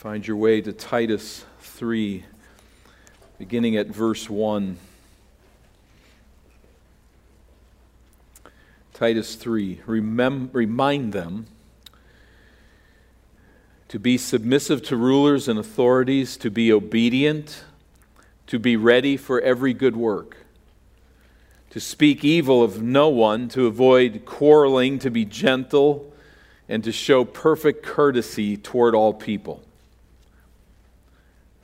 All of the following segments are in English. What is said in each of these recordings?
Find your way to Titus 3, beginning at verse 1. Titus 3. Remem- remind them to be submissive to rulers and authorities, to be obedient, to be ready for every good work, to speak evil of no one, to avoid quarreling, to be gentle, and to show perfect courtesy toward all people.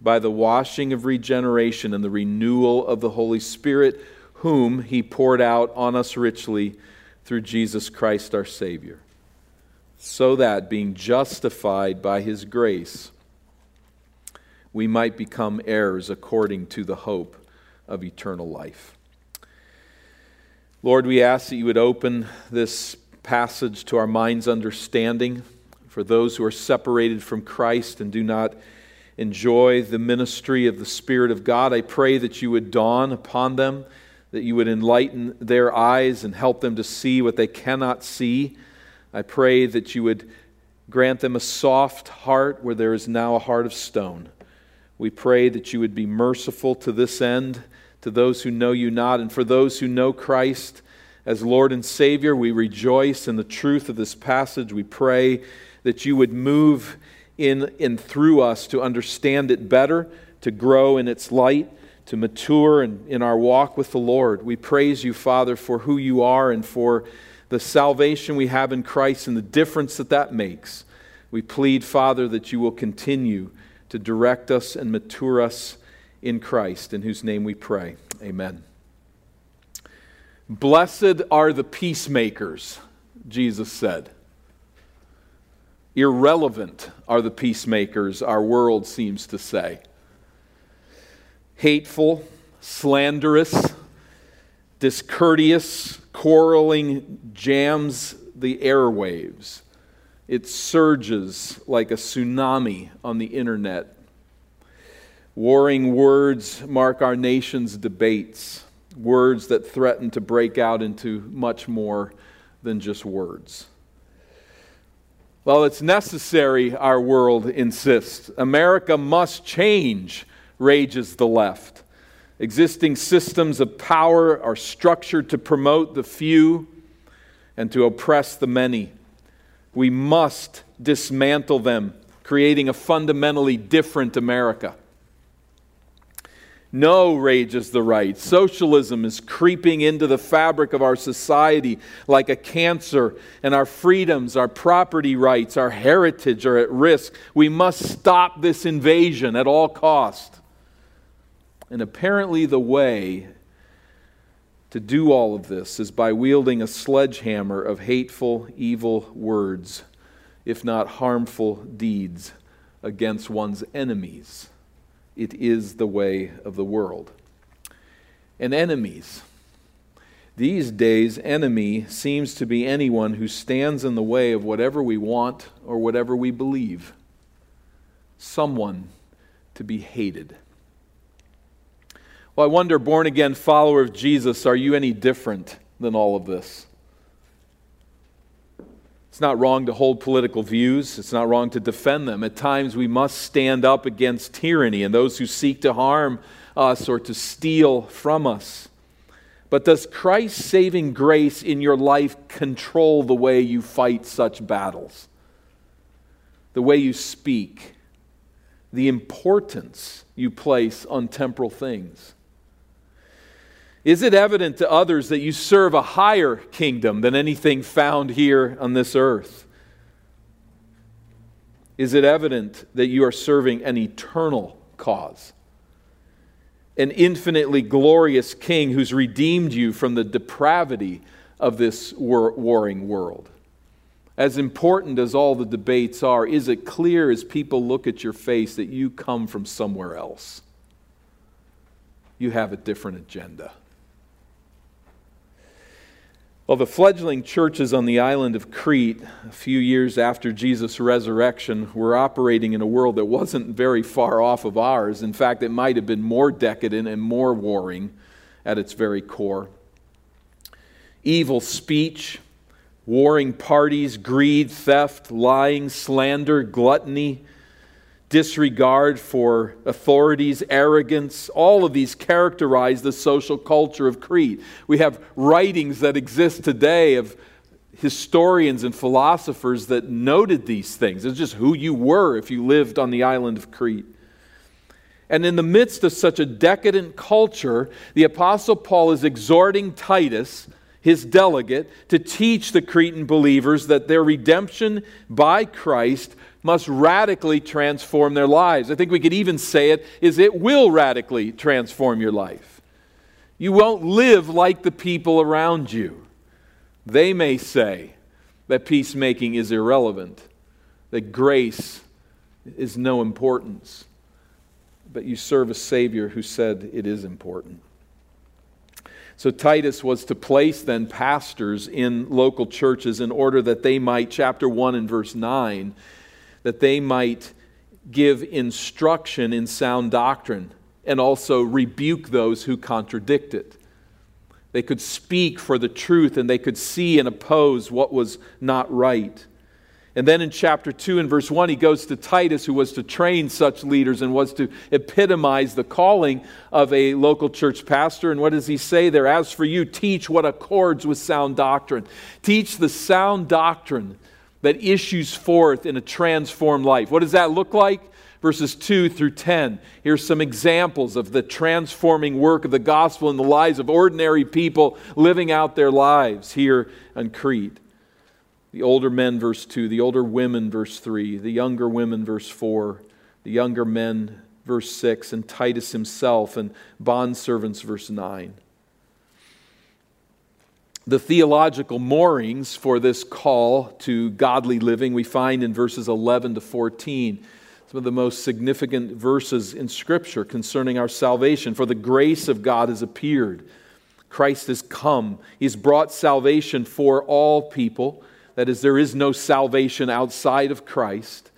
by the washing of regeneration and the renewal of the Holy Spirit, whom He poured out on us richly through Jesus Christ our Savior, so that, being justified by His grace, we might become heirs according to the hope of eternal life. Lord, we ask that you would open this passage to our mind's understanding for those who are separated from Christ and do not enjoy the ministry of the Spirit of God. I pray that you would dawn upon them, that you would enlighten their eyes and help them to see what they cannot see. I pray that you would grant them a soft heart where there is now a heart of stone. We pray that you would be merciful to this end, to those who know you not, and for those who know Christ as Lord and Savior. We rejoice in the truth of this passage. We pray that you would move in and through us to understand it better, to grow in its light, to mature in, in our walk with the Lord. We praise you, Father, for who you are and for the salvation we have in Christ and the difference that that makes. We plead, Father, that you will continue to direct us and mature us in Christ, in whose name we pray. Amen. Blessed are the peacemakers, Jesus said. Irrelevant are the peacemakers, our world seems to say. Hateful, slanderous, discourteous, quarreling jams the airwaves. It surges like a tsunami on the internet. Warring words mark our nation's debates, words that threaten to break out into much more than just words. Well, it's necessary, our world insists. America must change, rages the left. Existing systems of power are structured to promote the few and to oppress the many. We must dismantle them, creating a fundamentally different America. No, rages the right. Socialism is creeping into the fabric of our society like a cancer, and our freedoms, our property rights, our heritage are at risk. We must stop this invasion at all cost. And apparently, the way to do all of this is by wielding a sledgehammer of hateful, evil words, if not harmful deeds, against one's enemies. It is the way of the world. And enemies. These days, enemy seems to be anyone who stands in the way of whatever we want or whatever we believe. Someone to be hated. Well, I wonder, born again follower of Jesus, are you any different than all of this? It's not wrong to hold political views. It's not wrong to defend them. At times, we must stand up against tyranny and those who seek to harm us or to steal from us. But does Christ's saving grace in your life control the way you fight such battles? The way you speak? The importance you place on temporal things? Is it evident to others that you serve a higher kingdom than anything found here on this earth? Is it evident that you are serving an eternal cause? An infinitely glorious king who's redeemed you from the depravity of this war- warring world? as important as all the debates are, is it clear as people look at your face that you come from somewhere else? You have a different agenda. Well, the fledgling churches on the island of Crete, a few years after Jesus' resurrection, were operating in a world that wasn't very far off of ours. In fact, it might have been more decadent and more warring at its very core. Evil speech, warring parties, greed, theft, lying, slander, gluttony, disregard for authorities, arrogance, all of these characterize the social culture of Crete. We have writings that exist today of historians and philosophers that noted these things. It's just who you were if you lived on the island of Crete. And in the midst of such a decadent culture, the Apostle Paul is exhorting Titus his delegate, to teach the Cretan believers that their redemption by Christ must radically transform their lives. I think we could even say it is it will radically transform your life. You won't live like the people around you. They may say that peacemaking is irrelevant, that grace is no importance. But you serve a Savior who said it is important. So Titus was to place then pastors in local churches in order that they might, chapter 1 and verse 9, that they might give instruction in sound doctrine and also rebuke those who contradict it. They could speak for the truth and they could see and oppose what was not right. And then in chapter 2 and verse 1, he goes to Titus, who was to train such leaders and was to epitomize the calling of a local church pastor. And what does he say there? As for you, teach what accords with sound doctrine. Teach the sound doctrine that issues forth in a transformed life. What does that look like? Verses 2 through 10. Here's some examples of the transforming work of the gospel in the lives of ordinary people living out their lives here on Crete. The older men, verse 2, the older women, verse 3, the younger women, verse 4, the younger men, verse 6, and Titus himself and bondservants, verse 9. The theological moorings for this call to godly living we find in verses 11 to 14 some of the most significant verses in Scripture concerning our salvation. For the grace of God has appeared. Christ has come. He's brought salvation for all people. That is, there is no salvation outside of Christ.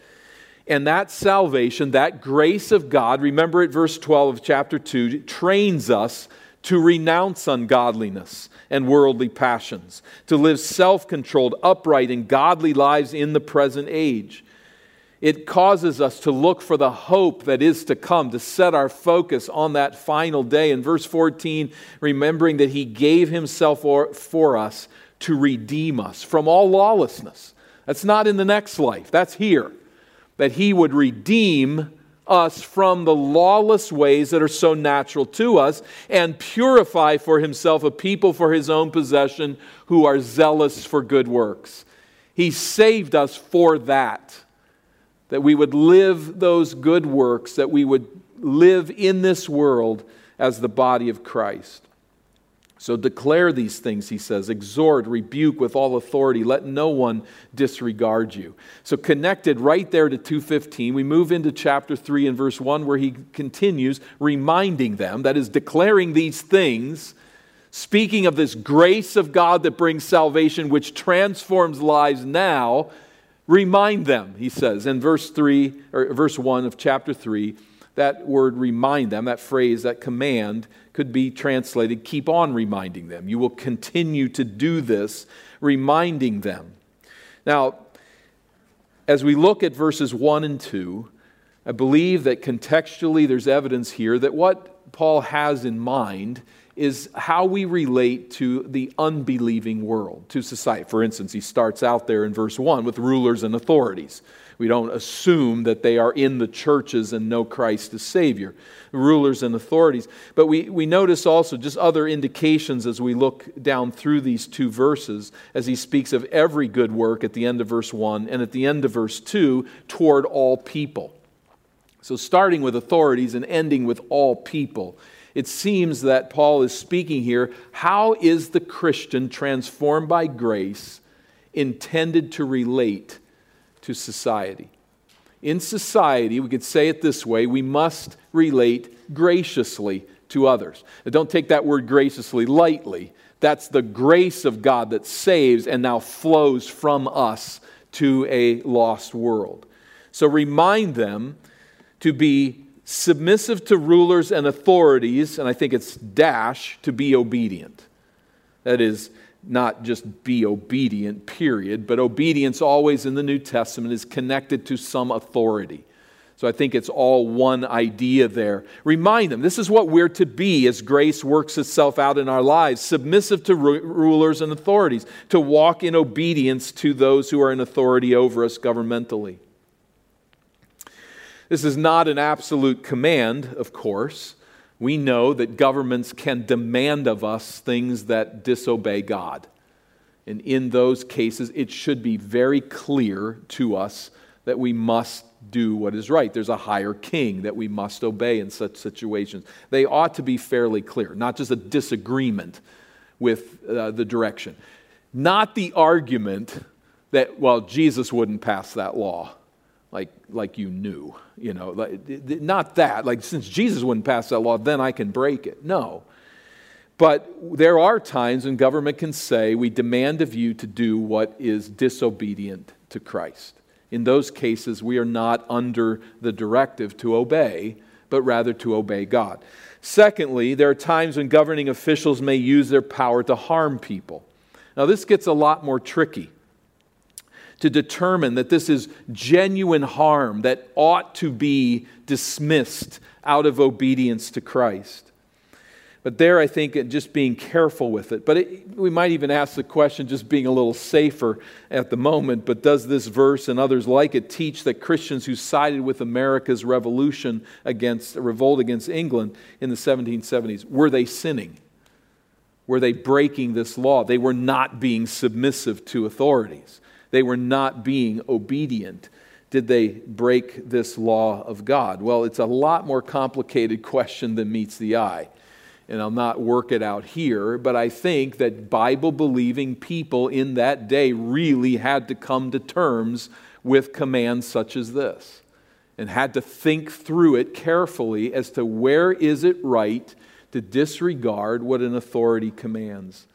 And that salvation, that grace of God, remember at verse 12 of chapter 2, trains us to renounce ungodliness and worldly passions, to live self controlled, upright, and godly lives in the present age. It causes us to look for the hope that is to come, to set our focus on that final day. In verse 14, remembering that He gave Himself for, for us to redeem us from all lawlessness. That's not in the next life, that's here. That He would redeem us from the lawless ways that are so natural to us and purify for Himself a people for His own possession who are zealous for good works. He saved us for that. That we would live those good works, that we would live in this world as the body of Christ. So declare these things, he says. Exhort, rebuke with all authority. Let no one disregard you. So connected right there to 215, we move into chapter 3 and verse 1 where he continues reminding them, that is, declaring these things, speaking of this grace of God that brings salvation, which transforms lives now. Remind them, he says in verse 3 or verse 1 of chapter 3 that word remind them, that phrase, that command, could be translated keep on reminding them. You will continue to do this, reminding them. Now, as we look at verses 1 and 2, I believe that contextually there's evidence here that what Paul has in mind is how we relate to the unbelieving world, to society. For instance, he starts out there in verse 1 with rulers and authorities. We don't assume that they are in the churches and know Christ as Savior, rulers and authorities. But we, we notice also just other indications as we look down through these two verses, as he speaks of every good work at the end of verse 1 and at the end of verse 2 toward all people. So, starting with authorities and ending with all people, it seems that Paul is speaking here how is the Christian transformed by grace intended to relate to society. In society, we could say it this way we must relate graciously to others. Now, don't take that word graciously lightly. That's the grace of God that saves and now flows from us to a lost world. So remind them to be submissive to rulers and authorities, and I think it's dash to be obedient. That is, not just be obedient, period, but obedience always in the New Testament is connected to some authority. So I think it's all one idea there. Remind them this is what we're to be as grace works itself out in our lives submissive to rulers and authorities, to walk in obedience to those who are in authority over us governmentally. This is not an absolute command, of course. We know that governments can demand of us things that disobey God. And in those cases, it should be very clear to us that we must do what is right. There's a higher king that we must obey in such situations. They ought to be fairly clear, not just a disagreement with uh, the direction. Not the argument that, well, Jesus wouldn't pass that law like, like you knew. You know, like, not that. Like, since Jesus wouldn't pass that law, then I can break it. No. But there are times when government can say, we demand of you to do what is disobedient to Christ. In those cases, we are not under the directive to obey, but rather to obey God. Secondly, there are times when governing officials may use their power to harm people. Now, this gets a lot more tricky to determine that this is genuine harm that ought to be dismissed out of obedience to Christ. But there, I think, just being careful with it. But it, we might even ask the question, just being a little safer at the moment, but does this verse and others like it teach that Christians who sided with America's revolution against, revolt against England in the 1770s, were they sinning? Were they breaking this law? They were not being submissive to authorities, they were not being obedient. Did they break this law of God? Well, it's a lot more complicated question than meets the eye and I'll not work it out here, but I think that Bible believing people in that day really had to come to terms with commands such as this and had to think through it carefully as to where is it right to disregard what an authority commands.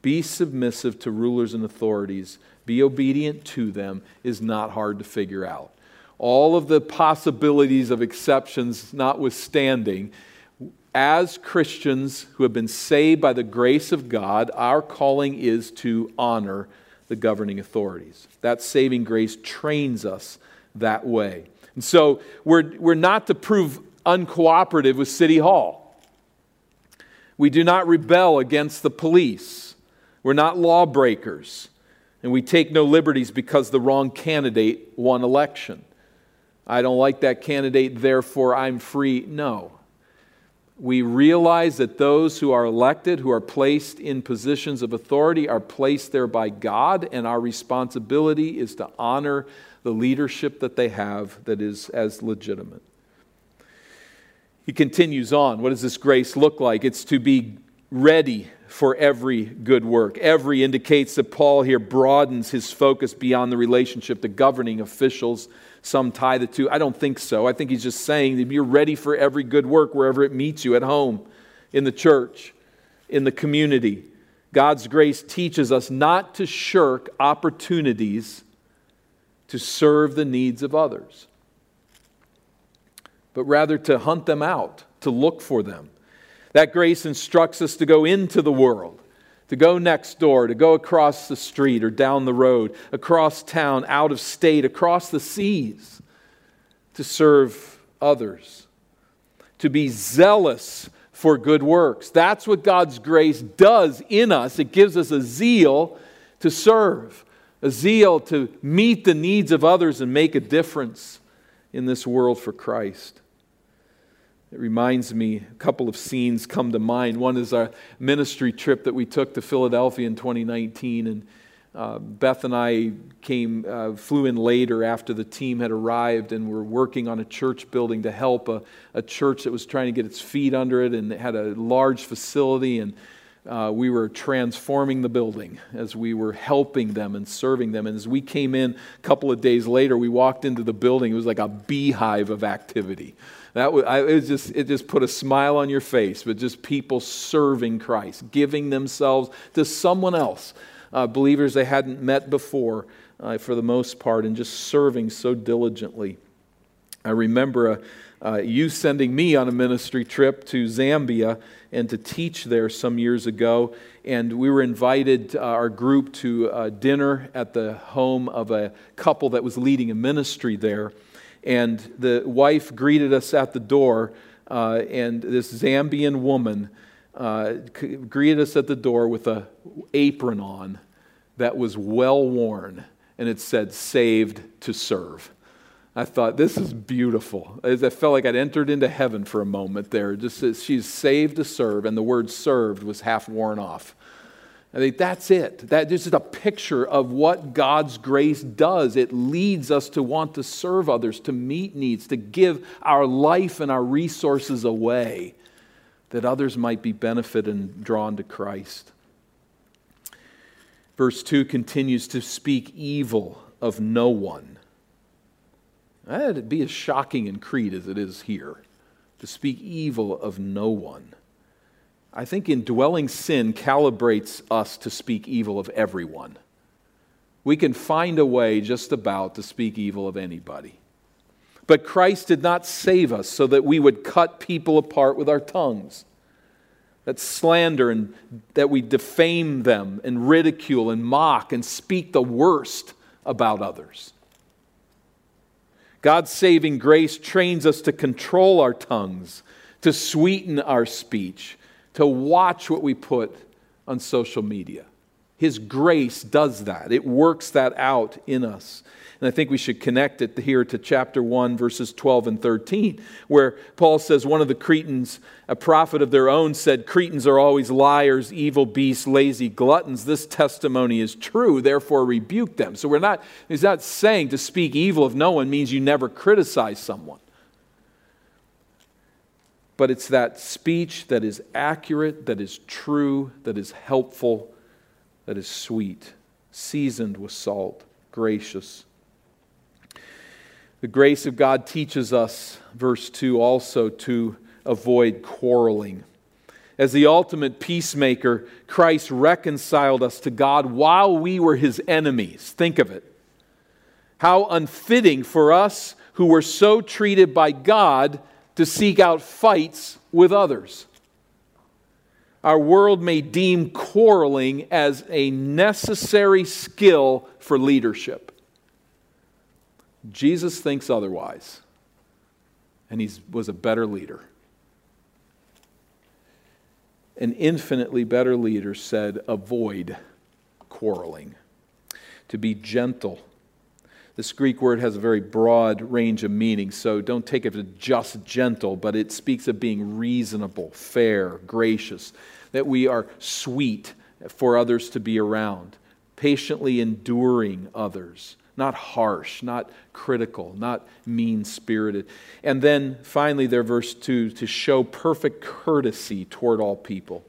Be submissive to rulers and authorities, be obedient to them is not hard to figure out. All of the possibilities of exceptions notwithstanding, as Christians who have been saved by the grace of God, our calling is to honor the governing authorities. That saving grace trains us that way. And so we're, we're not to prove uncooperative with City Hall. We do not rebel against the police. We're not lawbreakers. And we take no liberties because the wrong candidate won election. I don't like that candidate, therefore I'm free. No we realize that those who are elected, who are placed in positions of authority, are placed there by God, and our responsibility is to honor the leadership that they have that is as legitimate. He continues on. What does this grace look like? It's to be ready for every good work. Every indicates that Paul here broadens his focus beyond the relationship to governing officials some tie the two. I don't think so. I think he's just saying that you're ready for every good work wherever it meets you at home, in the church, in the community. God's grace teaches us not to shirk opportunities to serve the needs of others, but rather to hunt them out, to look for them. That grace instructs us to go into the world to go next door, to go across the street or down the road, across town, out of state, across the seas, to serve others, to be zealous for good works. That's what God's grace does in us. It gives us a zeal to serve, a zeal to meet the needs of others and make a difference in this world for Christ. It reminds me, a couple of scenes come to mind. One is our ministry trip that we took to Philadelphia in 2019. And uh, Beth and I came, uh, flew in later after the team had arrived, and we're working on a church building to help a, a church that was trying to get its feet under it and it had a large facility. And uh, we were transforming the building as we were helping them and serving them. And as we came in a couple of days later, we walked into the building. It was like a beehive of activity. That was, I, it, was just, it just put a smile on your face, but just people serving Christ, giving themselves to someone else, uh, believers they hadn't met before uh, for the most part, and just serving so diligently. I remember a, uh, you sending me on a ministry trip to Zambia and to teach there some years ago. And we were invited, uh, our group, to uh, dinner at the home of a couple that was leading a ministry there. And the wife greeted us at the door, uh, and this Zambian woman uh, greeted us at the door with a apron on that was well worn, and it said, Saved to serve. I thought, this is beautiful. I felt like I'd entered into heaven for a moment there. Just she's saved to serve, and the word served was half worn off. I think that's it. That is just a picture of what God's grace does. It leads us to want to serve others, to meet needs, to give our life and our resources away that others might be benefited and drawn to Christ. Verse 2 continues to speak evil of no one. That'd be as shocking in Crete as it is here to speak evil of no one. I think indwelling sin calibrates us to speak evil of everyone. We can find a way just about to speak evil of anybody. But Christ did not save us so that we would cut people apart with our tongues. That slander and that we defame them and ridicule and mock and speak the worst about others. God's saving grace trains us to control our tongues, to sweeten our speech, to watch what we put on social media. His grace does that, it works that out in us. And I think we should connect it here to chapter 1, verses 12 and 13, where Paul says, One of the Cretans, a prophet of their own, said, Cretans are always liars, evil beasts, lazy gluttons. This testimony is true, therefore rebuke them. So we're not, he's not saying to speak evil of no one means you never criticize someone. But it's that speech that is accurate, that is true, that is helpful, that is sweet, seasoned with salt, gracious, the grace of God teaches us, verse 2, also to avoid quarreling. As the ultimate peacemaker, Christ reconciled us to God while we were his enemies. Think of it. How unfitting for us who were so treated by God to seek out fights with others. Our world may deem quarreling as a necessary skill for leadership. Jesus thinks otherwise, and he was a better leader. An infinitely better leader said, Avoid quarreling, to be gentle. This Greek word has a very broad range of meaning, so don't take it as just gentle, but it speaks of being reasonable, fair, gracious, that we are sweet for others to be around, patiently enduring others not harsh, not critical, not mean spirited. And then finally, there, verse 2 to show perfect courtesy toward all people.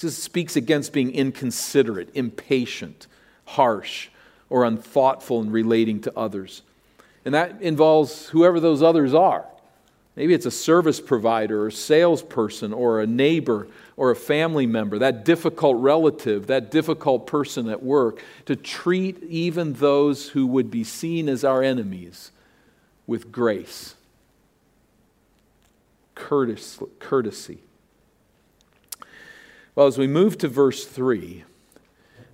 This speaks against being inconsiderate, impatient, harsh, or unthoughtful in relating to others. And that involves whoever those others are. Maybe it's a service provider or salesperson or a neighbor or a family member, that difficult relative, that difficult person at work, to treat even those who would be seen as our enemies with grace, courtesy. Well, as we move to verse 3,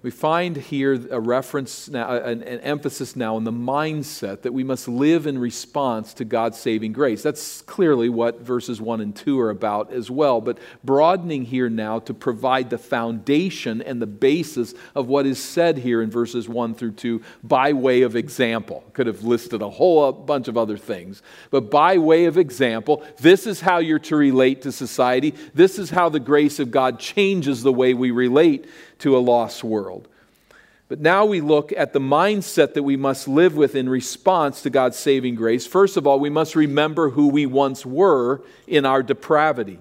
we find here a reference now, an, an, emphasis now on the mindset that we must live in response to God's saving grace. That's clearly what verses 1 and 2 are about as well, but broadening here now to provide the foundation and the basis of what is said here in verses 1 through 2 by way of example. Could have listed a whole bunch of other things, but by way of example, this is how you're to relate to society. This is how the grace of God changes the way we relate to a lost world. But now we look at the mindset that we must live with in response to God's saving grace. First of all, we must remember who we once were in our depravity.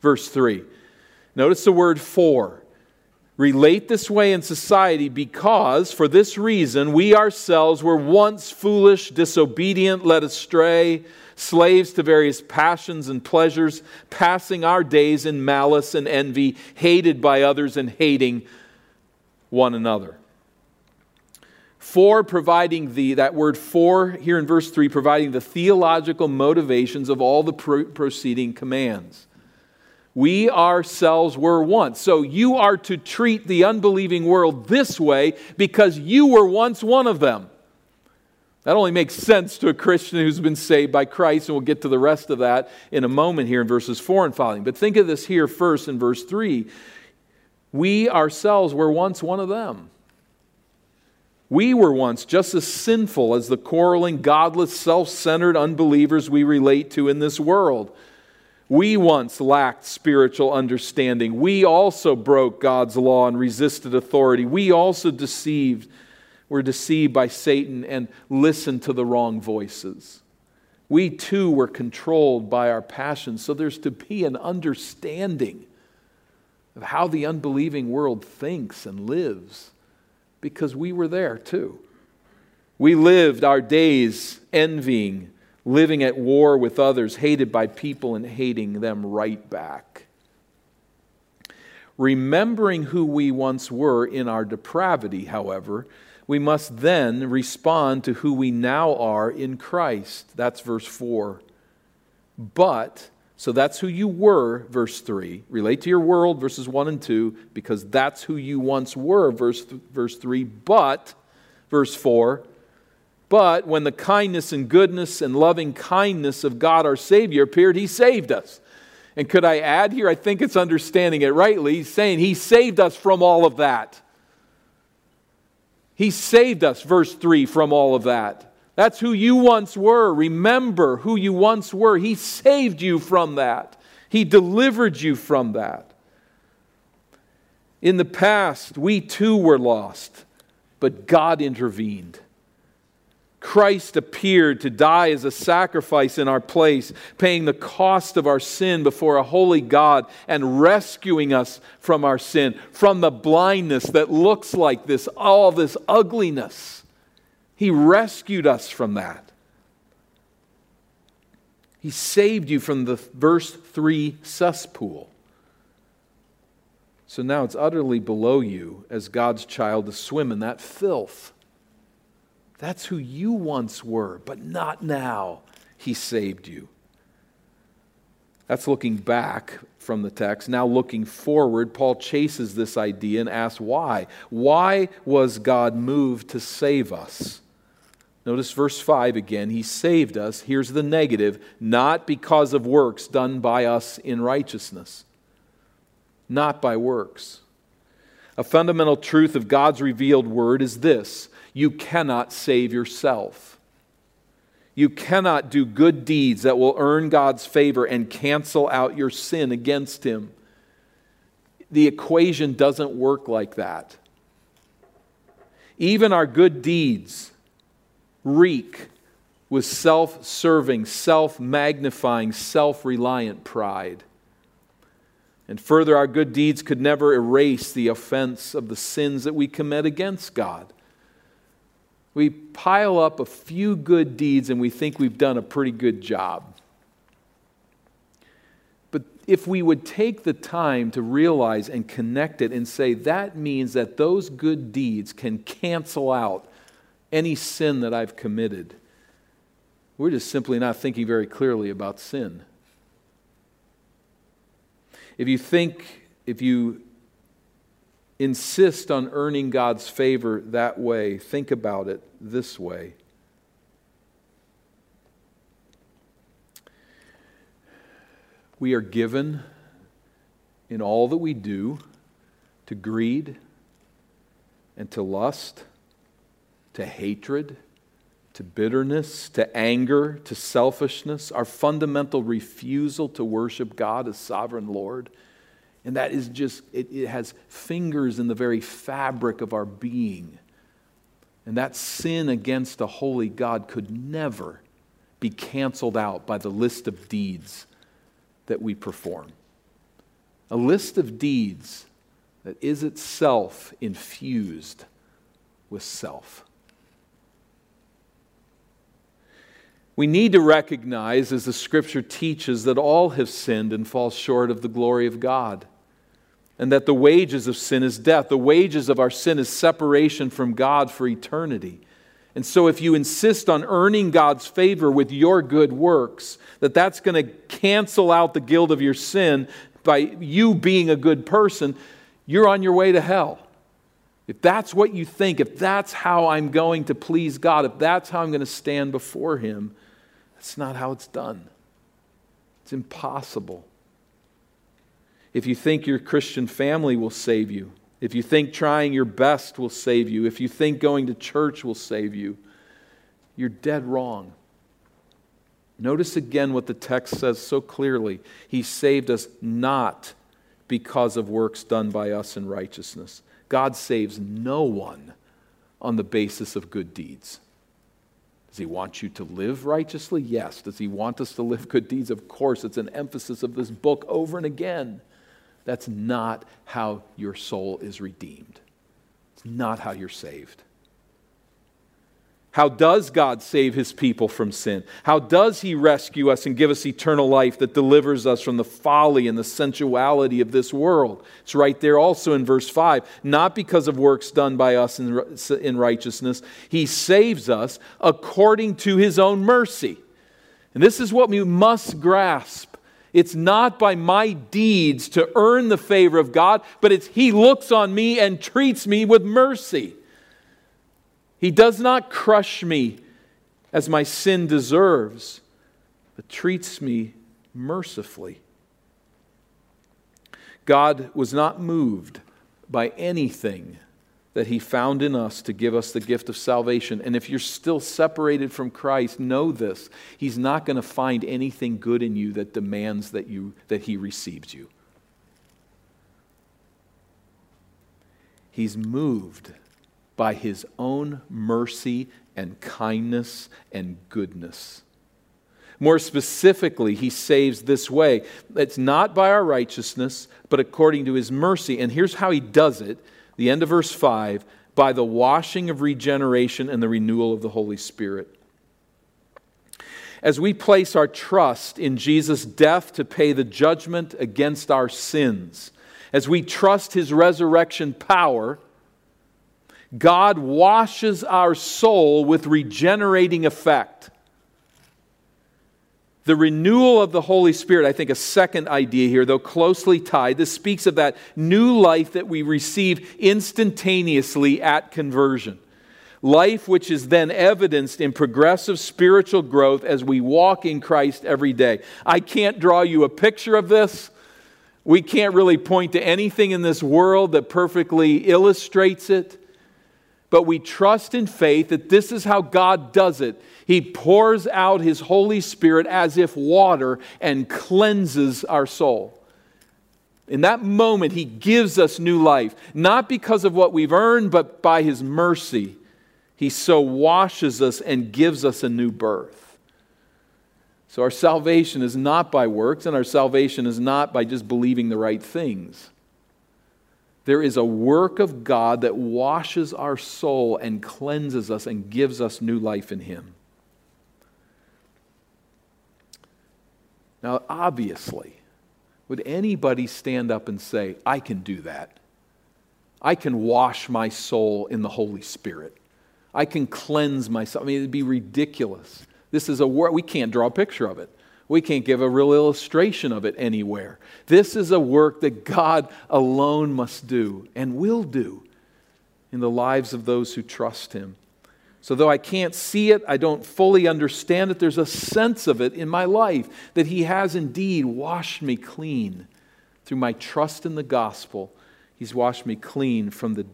Verse 3 Notice the word for. Relate this way in society because, for this reason, we ourselves were once foolish, disobedient, led astray, slaves to various passions and pleasures, passing our days in malice and envy, hated by others and hating one another. For providing the, that word for here in verse 3, providing the theological motivations of all the proceeding commands. We ourselves were once. So you are to treat the unbelieving world this way because you were once one of them. That only makes sense to a Christian who's been saved by Christ, and we'll get to the rest of that in a moment here in verses 4 and following. But think of this here first in verse 3. We ourselves were once one of them. We were once just as sinful as the quarreling, godless, self centered unbelievers we relate to in this world. We once lacked spiritual understanding. We also broke God's law and resisted authority. We also deceived, were deceived by Satan and listened to the wrong voices. We too were controlled by our passions. So there's to be an understanding of how the unbelieving world thinks and lives because we were there too. We lived our days envying, living at war with others, hated by people, and hating them right back. Remembering who we once were in our depravity, however, we must then respond to who we now are in Christ. That's verse 4. But so that's who you were, verse 3. Relate to your world, verses 1 and 2, because that's who you once were, verse, verse 3. But, verse 4, but when the kindness and goodness and loving kindness of God our Savior appeared, He saved us. And could I add here, I think it's understanding it rightly, He's saying He saved us from all of that. He saved us, verse 3, from all of that. That's who you once were. Remember who you once were. He saved you from that, He delivered you from that. In the past, we too were lost, but God intervened. Christ appeared to die as a sacrifice in our place, paying the cost of our sin before a holy God and rescuing us from our sin, from the blindness that looks like this, all this ugliness. He rescued us from that. He saved you from the verse 3 cesspool. So now it's utterly below you as God's child to swim in that filth. That's who you once were, but not now. He saved you. That's looking back from the text. Now, looking forward, Paul chases this idea and asks why. Why was God moved to save us? Notice verse 5 again. He saved us. Here's the negative not because of works done by us in righteousness, not by works. A fundamental truth of God's revealed word is this you cannot save yourself. You cannot do good deeds that will earn God's favor and cancel out your sin against Him. The equation doesn't work like that. Even our good deeds, reek with self serving, self magnifying, self reliant pride. And further, our good deeds could never erase the offense of the sins that we commit against God. We pile up a few good deeds and we think we've done a pretty good job. But if we would take the time to realize and connect it and say that means that those good deeds can cancel out any sin that I've committed. We're just simply not thinking very clearly about sin. If you think, if you insist on earning God's favor that way, think about it this way. We are given in all that we do to greed and to lust to hatred, to bitterness, to anger, to selfishness, our fundamental refusal to worship God as sovereign Lord. And that is just, it, it, has fingers in the very fabric of our being. And that sin against a holy God could never be canceled out by the list of deeds that we perform. a list of deeds that is itself infused with self. We need to recognize, as the scripture teaches, that all have sinned and fall short of the glory of God, and that the wages of sin is death. The wages of our sin is separation from God for eternity. And so, if you insist on earning God's favor with your good works, that that's going to cancel out the guilt of your sin by you being a good person, you're on your way to hell. If that's what you think, if that's how I'm going to please God, if that's how I'm going to stand before Him, that's not how it's done. It's impossible. If you think your Christian family will save you, if you think trying your best will save you, if you think going to church will save you, you're dead wrong. Notice again what the text says so clearly. He saved us not because of works done by us in righteousness. God saves no one on the basis of good deeds. Does he want you to live righteously? Yes. Does he want us to live good deeds? Of course. It's an emphasis of this book over and again. That's not how your soul is redeemed. It's not how you're saved. How does God save his people from sin? How does he rescue us and give us eternal life that delivers us from the folly and the sensuality of this world? It's right there also in verse 5. Not because of works done by us in, righteousness, he saves us according to his own mercy. And this is what we must grasp. It's not by my deeds to earn the favor of God, but it's He looks on me and treats me with mercy. He does not crush me as my sin deserves, but treats me mercifully. God was not moved by anything that He found in us to give us the gift of salvation. And if you're still separated from Christ, know this He's not going to find anything good in you that demands that, you, that He receives you. He's moved by his own mercy and kindness and goodness. More specifically, he saves this way. It's not by our righteousness, but according to his mercy. And here's how he does it the end of verse 5 by the washing of regeneration and the renewal of the Holy Spirit. As we place our trust in Jesus' death to pay the judgment against our sins, as we trust his resurrection power, God washes our soul with regenerating effect. The renewal of the Holy Spirit, I think, a second idea here, though closely tied. This speaks of that new life that we receive instantaneously at conversion. Life which is then evidenced in progressive spiritual growth as we walk in Christ every day. I can't draw you a picture of this. We can't really point to anything in this world that perfectly illustrates it but we trust in faith that this is how God does it. He pours out His Holy Spirit as if water and cleanses our soul. In that moment, He gives us new life, not because of what we've earned, but by His mercy. He so washes us and gives us a new birth. So our salvation is not by works, and our salvation is not by just believing the right things. There is a work of God that washes our soul and cleanses us and gives us new life in Him. Now, obviously, would anybody stand up and say, I can do that? I can wash my soul in the Holy Spirit. I can cleanse myself. I mean, it'd be ridiculous. This is a work, we can't draw a picture of it. We can't give a real illustration of it anywhere. This is a work that God alone must do and will do in the lives of those who trust Him. So, though I can't see it, I don't fully understand it, there's a sense of it in my life that He has indeed washed me clean through my trust in the gospel. He's washed me clean from the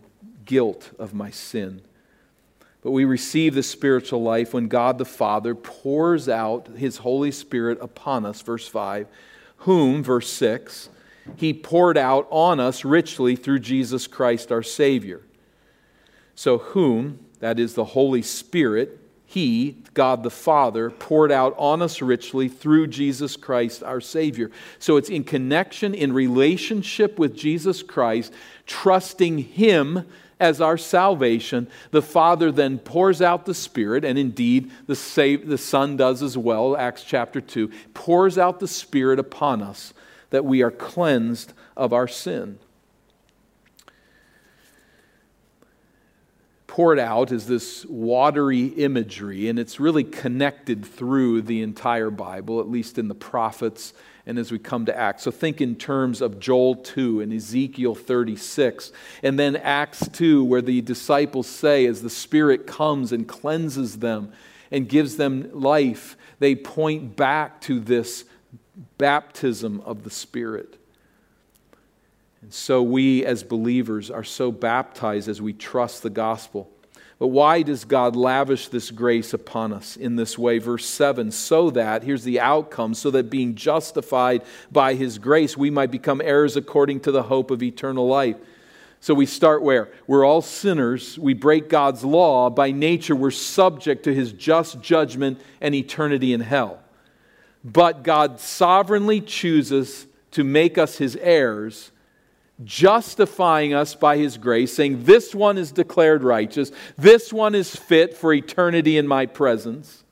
guilt of my sin. But we receive the spiritual life when God the Father pours out his Holy Spirit upon us, verse 5, whom, verse 6, he poured out on us richly through Jesus Christ our Savior. So, whom, that is the Holy Spirit, he, God the Father, poured out on us richly through Jesus Christ our Savior. So it's in connection, in relationship with Jesus Christ, trusting Him as our salvation. The Father then pours out the Spirit, and indeed the, the Son does as well, Acts chapter 2, pours out the Spirit upon us that we are cleansed of our sin. Poured out is this watery imagery, and it's really connected through the entire Bible, at least in the prophets and as we come to Acts. So think in terms of Joel 2 and Ezekiel 36, and then Acts 2, where the disciples say, as the Spirit comes and cleanses them and gives them life, they point back to this baptism of the Spirit. And so we as believers are so baptized as we trust the gospel. But why does God lavish this grace upon us in this way? Verse 7 so that, here's the outcome, so that being justified by his grace, we might become heirs according to the hope of eternal life. So we start where? We're all sinners. We break God's law. By nature, we're subject to his just judgment and eternity in hell. But God sovereignly chooses to make us his heirs justifying us by his grace, saying, This one is declared righteous, this one is fit for eternity in my presence.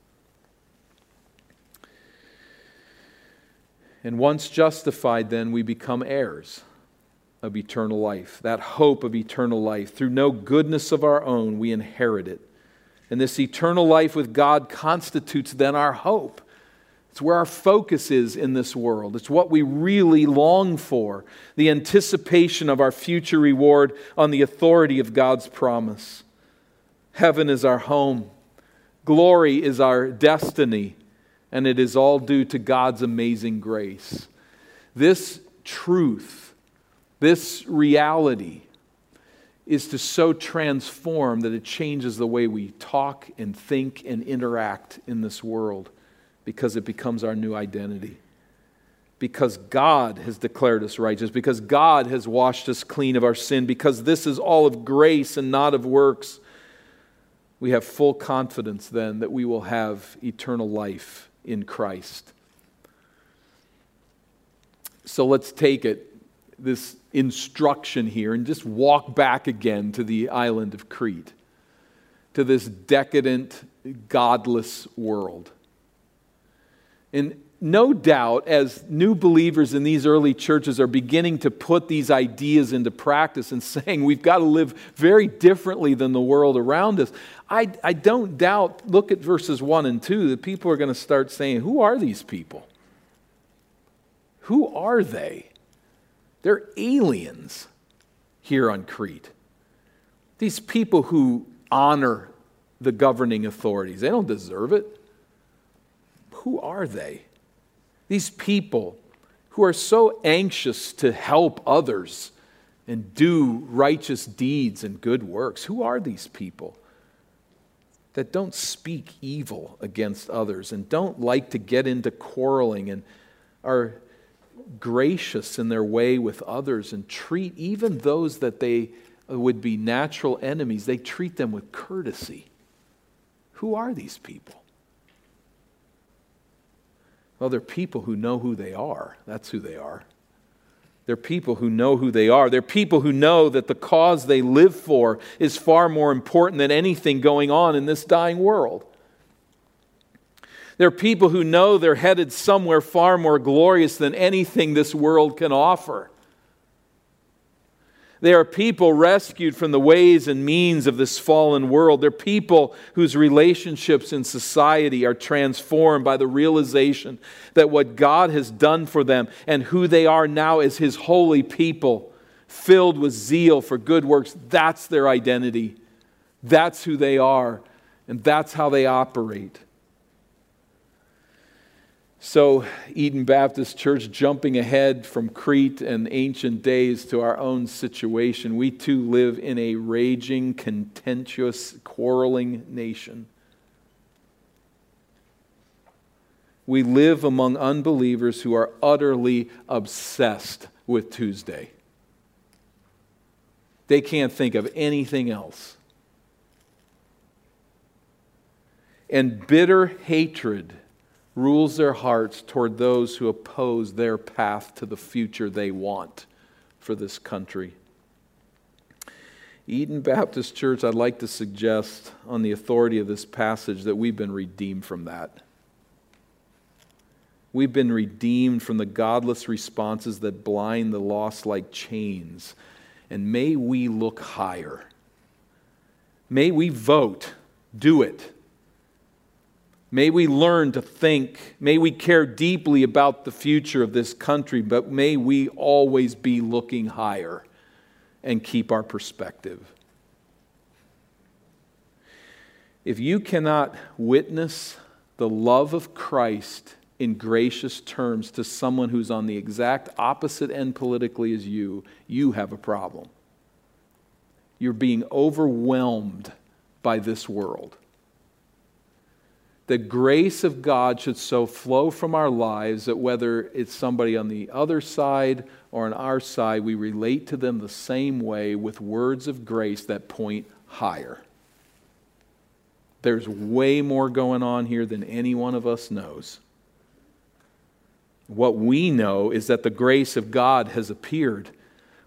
And once justified, then we become heirs of eternal life, that hope of eternal life. Through no goodness of our own, we inherit it. And this eternal life with God constitutes then our hope. It's where our focus is in this world. It's what we really long for the anticipation of our future reward on the authority of God's promise. Heaven is our home, glory is our destiny, and it is all due to God's amazing grace. This truth, this reality, is to so transform that it changes the way we talk and think and interact in this world because it becomes our new identity. Because God has declared us righteous, because God has washed us clean of our sin, because this is all of grace and not of works, we have full confidence then that we will have eternal life in Christ. So let's take it, this instruction here, and just walk back again to the island of Crete, to this decadent, godless world. And no doubt, as new believers in these early churches are beginning to put these ideas into practice and saying we've got to live very differently than the world around us, I, I don't doubt, look at verses 1 and 2, that people are going to start saying, Who are these people? Who are they? They're aliens here on Crete. These people who honor the governing authorities, they don't deserve it who are they? These people who are so anxious to help others and do righteous deeds and good works. Who are these people that don't speak evil against others and don't like to get into quarreling and are gracious in their way with others and treat even those that they would be natural enemies, they treat them with courtesy? Who are these people? Well, they're people who know who they are. That's who they are. They're people who know who they are. They're people who know that the cause they live for is far more important than anything going on in this dying world. They're people who know they're headed somewhere far more glorious than anything this world can offer. They are people rescued from the ways and means of this fallen world. They're people whose relationships in society are transformed by the realization that what God has done for them and who they are now is His holy people, filled with zeal for good works, that's their identity. That's who they are, and that's how they operate. So, Eden Baptist Church, jumping ahead from Crete and ancient days to our own situation, we too live in a raging, contentious, quarreling nation. We live among unbelievers who are utterly obsessed with Tuesday. They can't think of anything else. and bitter hatred rules their hearts toward those who oppose their path to the future they want for this country. Eden Baptist Church, I'd like to suggest, on the authority of this passage, that we've been redeemed from that. We've been redeemed from the godless responses that blind the lost like chains. And may we look higher. May we vote. Do it. May we learn to think. May we care deeply about the future of this country, but may we always be looking higher and keep our perspective. If you cannot witness the love of Christ in gracious terms to someone who's on the exact opposite end politically as you, you have a problem. You're being overwhelmed by this world the grace of God should so flow from our lives that whether it's somebody on the other side or on our side, we relate to them the same way with words of grace that point higher. There's way more going on here than any one of us knows. What we know is that the grace of God has appeared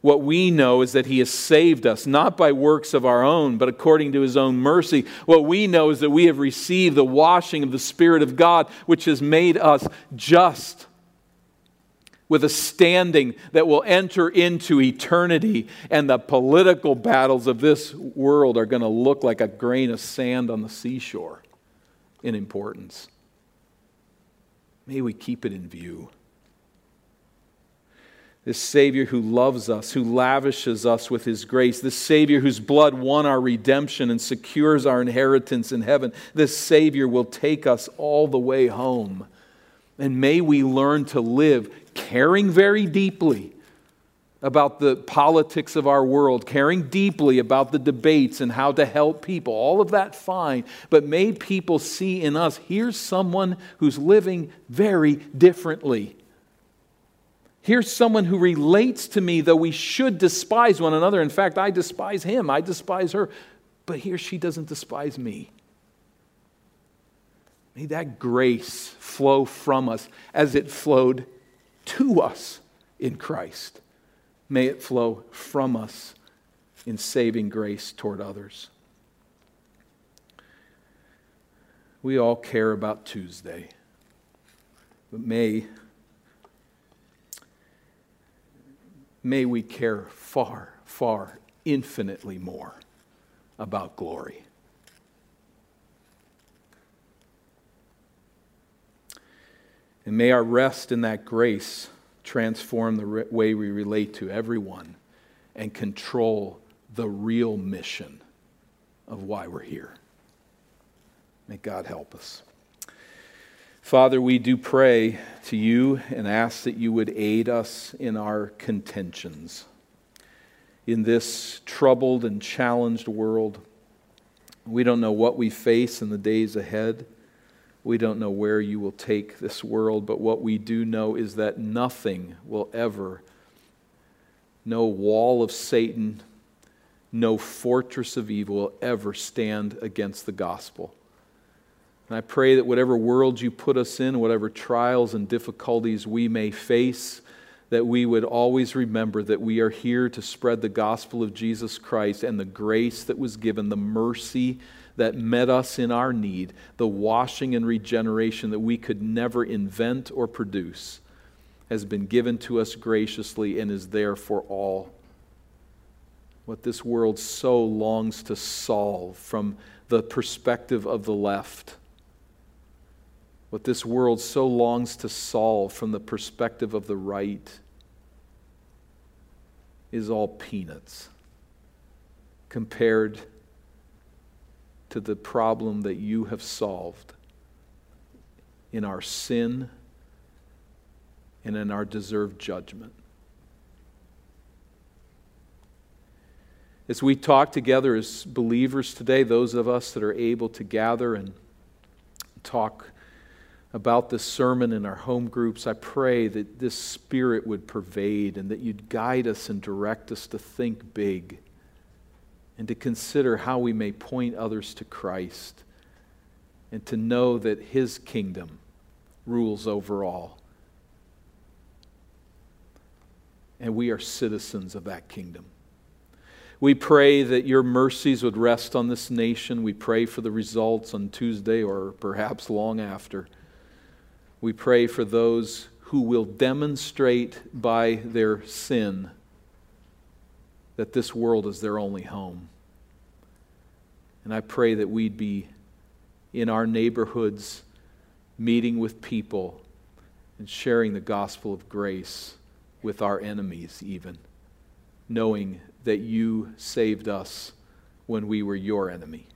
what we know is that He has saved us, not by works of our own, but according to His own mercy. What we know is that we have received the washing of the Spirit of God, which has made us just with a standing that will enter into eternity, and the political battles of this world are going to look like a grain of sand on the seashore in importance. May we keep it in view. This Savior who loves us, who lavishes us with His grace. This Savior whose blood won our redemption and secures our inheritance in heaven. This Savior will take us all the way home. And may we learn to live caring very deeply about the politics of our world, caring deeply about the debates and how to help people. All of that fine. But may people see in us here's someone who's living very differently Here's someone who relates to me, though we should despise one another. In fact, I despise him, I despise her. But he or she doesn't despise me. May that grace flow from us as it flowed to us in Christ. May it flow from us in saving grace toward others. We all care about Tuesday, but may may we care far, far, infinitely more about glory. And may our rest in that grace transform the way we relate to everyone and control the real mission of why we're here. May God help us. Father, we do pray to you and ask that you would aid us in our contentions. In this troubled and challenged world, we don't know what we face in the days ahead. We don't know where you will take this world, but what we do know is that nothing will ever, no wall of Satan, no fortress of evil will ever stand against the gospel. And I pray that whatever world you put us in, whatever trials and difficulties we may face, that we would always remember that we are here to spread the gospel of Jesus Christ and the grace that was given, the mercy that met us in our need, the washing and regeneration that we could never invent or produce, has been given to us graciously and is there for all. What this world so longs to solve from the perspective of the left what this world so longs to solve from the perspective of the right is all peanuts compared to the problem that you have solved in our sin and in our deserved judgment. As we talk together as believers today, those of us that are able to gather and talk about this sermon in our home groups, I pray that this spirit would pervade and that you'd guide us and direct us to think big and to consider how we may point others to Christ and to know that His kingdom rules over all. And we are citizens of that kingdom. We pray that your mercies would rest on this nation. We pray for the results on Tuesday or perhaps long after. We pray for those who will demonstrate by their sin that this world is their only home. And I pray that we'd be in our neighborhoods meeting with people and sharing the gospel of grace with our enemies, even, knowing that you saved us when we were your enemy.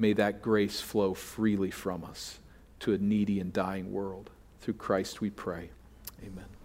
May that grace flow freely from us to a needy and dying world. Through Christ we pray. Amen.